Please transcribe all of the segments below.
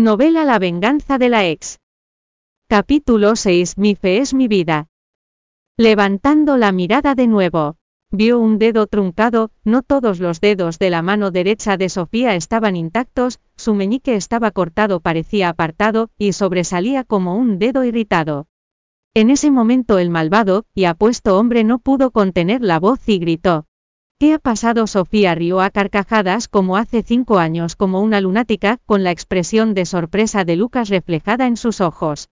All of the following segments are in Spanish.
Novela La venganza de la ex. Capítulo 6 Mi fe es mi vida. Levantando la mirada de nuevo. Vio un dedo truncado, no todos los dedos de la mano derecha de Sofía estaban intactos, su meñique estaba cortado parecía apartado, y sobresalía como un dedo irritado. En ese momento el malvado, y apuesto hombre no pudo contener la voz y gritó. ¿Qué ha pasado? Sofía rió a carcajadas como hace cinco años como una lunática, con la expresión de sorpresa de Lucas reflejada en sus ojos.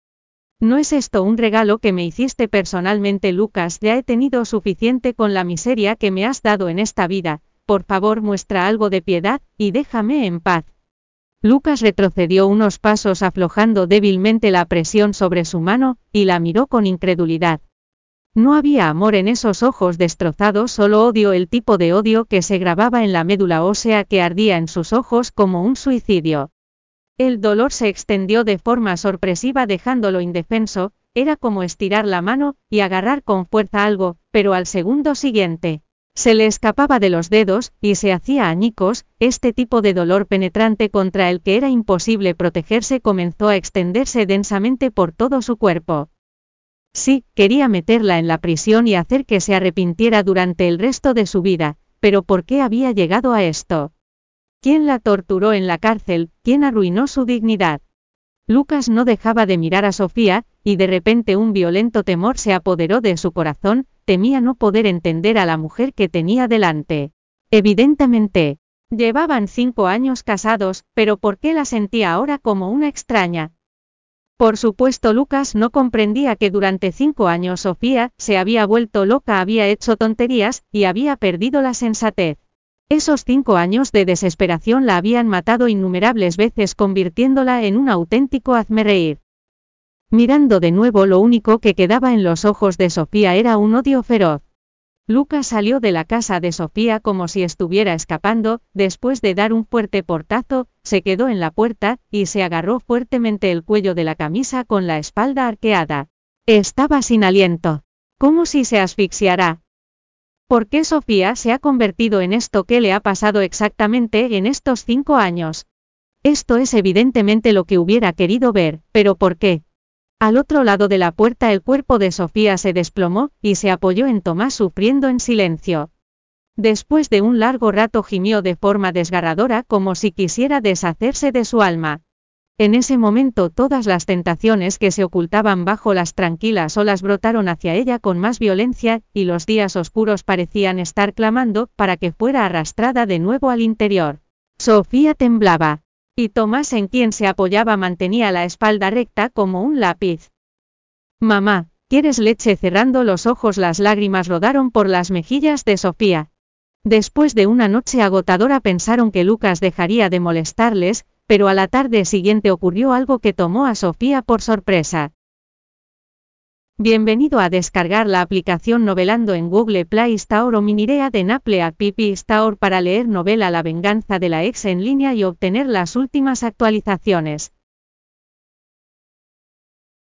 ¿No es esto un regalo que me hiciste personalmente Lucas? Ya he tenido suficiente con la miseria que me has dado en esta vida, por favor muestra algo de piedad, y déjame en paz. Lucas retrocedió unos pasos aflojando débilmente la presión sobre su mano, y la miró con incredulidad. No había amor en esos ojos destrozados, solo odio, el tipo de odio que se grababa en la médula ósea que ardía en sus ojos como un suicidio. El dolor se extendió de forma sorpresiva dejándolo indefenso, era como estirar la mano y agarrar con fuerza algo, pero al segundo siguiente, se le escapaba de los dedos, y se hacía añicos, este tipo de dolor penetrante contra el que era imposible protegerse comenzó a extenderse densamente por todo su cuerpo. Sí, quería meterla en la prisión y hacer que se arrepintiera durante el resto de su vida, pero ¿por qué había llegado a esto? ¿Quién la torturó en la cárcel? ¿Quién arruinó su dignidad? Lucas no dejaba de mirar a Sofía, y de repente un violento temor se apoderó de su corazón, temía no poder entender a la mujer que tenía delante. Evidentemente, llevaban cinco años casados, pero ¿por qué la sentía ahora como una extraña? Por supuesto Lucas no comprendía que durante cinco años Sofía se había vuelto loca, había hecho tonterías, y había perdido la sensatez. Esos cinco años de desesperación la habían matado innumerables veces convirtiéndola en un auténtico hazme Mirando de nuevo lo único que quedaba en los ojos de Sofía era un odio feroz. Lucas salió de la casa de Sofía como si estuviera escapando, después de dar un fuerte portazo, se quedó en la puerta, y se agarró fuertemente el cuello de la camisa con la espalda arqueada. Estaba sin aliento. Como si se asfixiara. ¿Por qué Sofía se ha convertido en esto que le ha pasado exactamente en estos cinco años? Esto es evidentemente lo que hubiera querido ver, pero ¿por qué? Al otro lado de la puerta el cuerpo de Sofía se desplomó, y se apoyó en Tomás sufriendo en silencio. Después de un largo rato gimió de forma desgarradora como si quisiera deshacerse de su alma. En ese momento todas las tentaciones que se ocultaban bajo las tranquilas olas brotaron hacia ella con más violencia, y los días oscuros parecían estar clamando para que fuera arrastrada de nuevo al interior. Sofía temblaba. Y Tomás en quien se apoyaba mantenía la espalda recta como un lápiz. Mamá, ¿quieres leche? Cerrando los ojos las lágrimas rodaron por las mejillas de Sofía. Después de una noche agotadora pensaron que Lucas dejaría de molestarles, pero a la tarde siguiente ocurrió algo que tomó a Sofía por sorpresa. Bienvenido a descargar la aplicación Novelando en Google Play Store o Minirea de Naple a Pipi Store para leer novela La venganza de la ex en línea y obtener las últimas actualizaciones.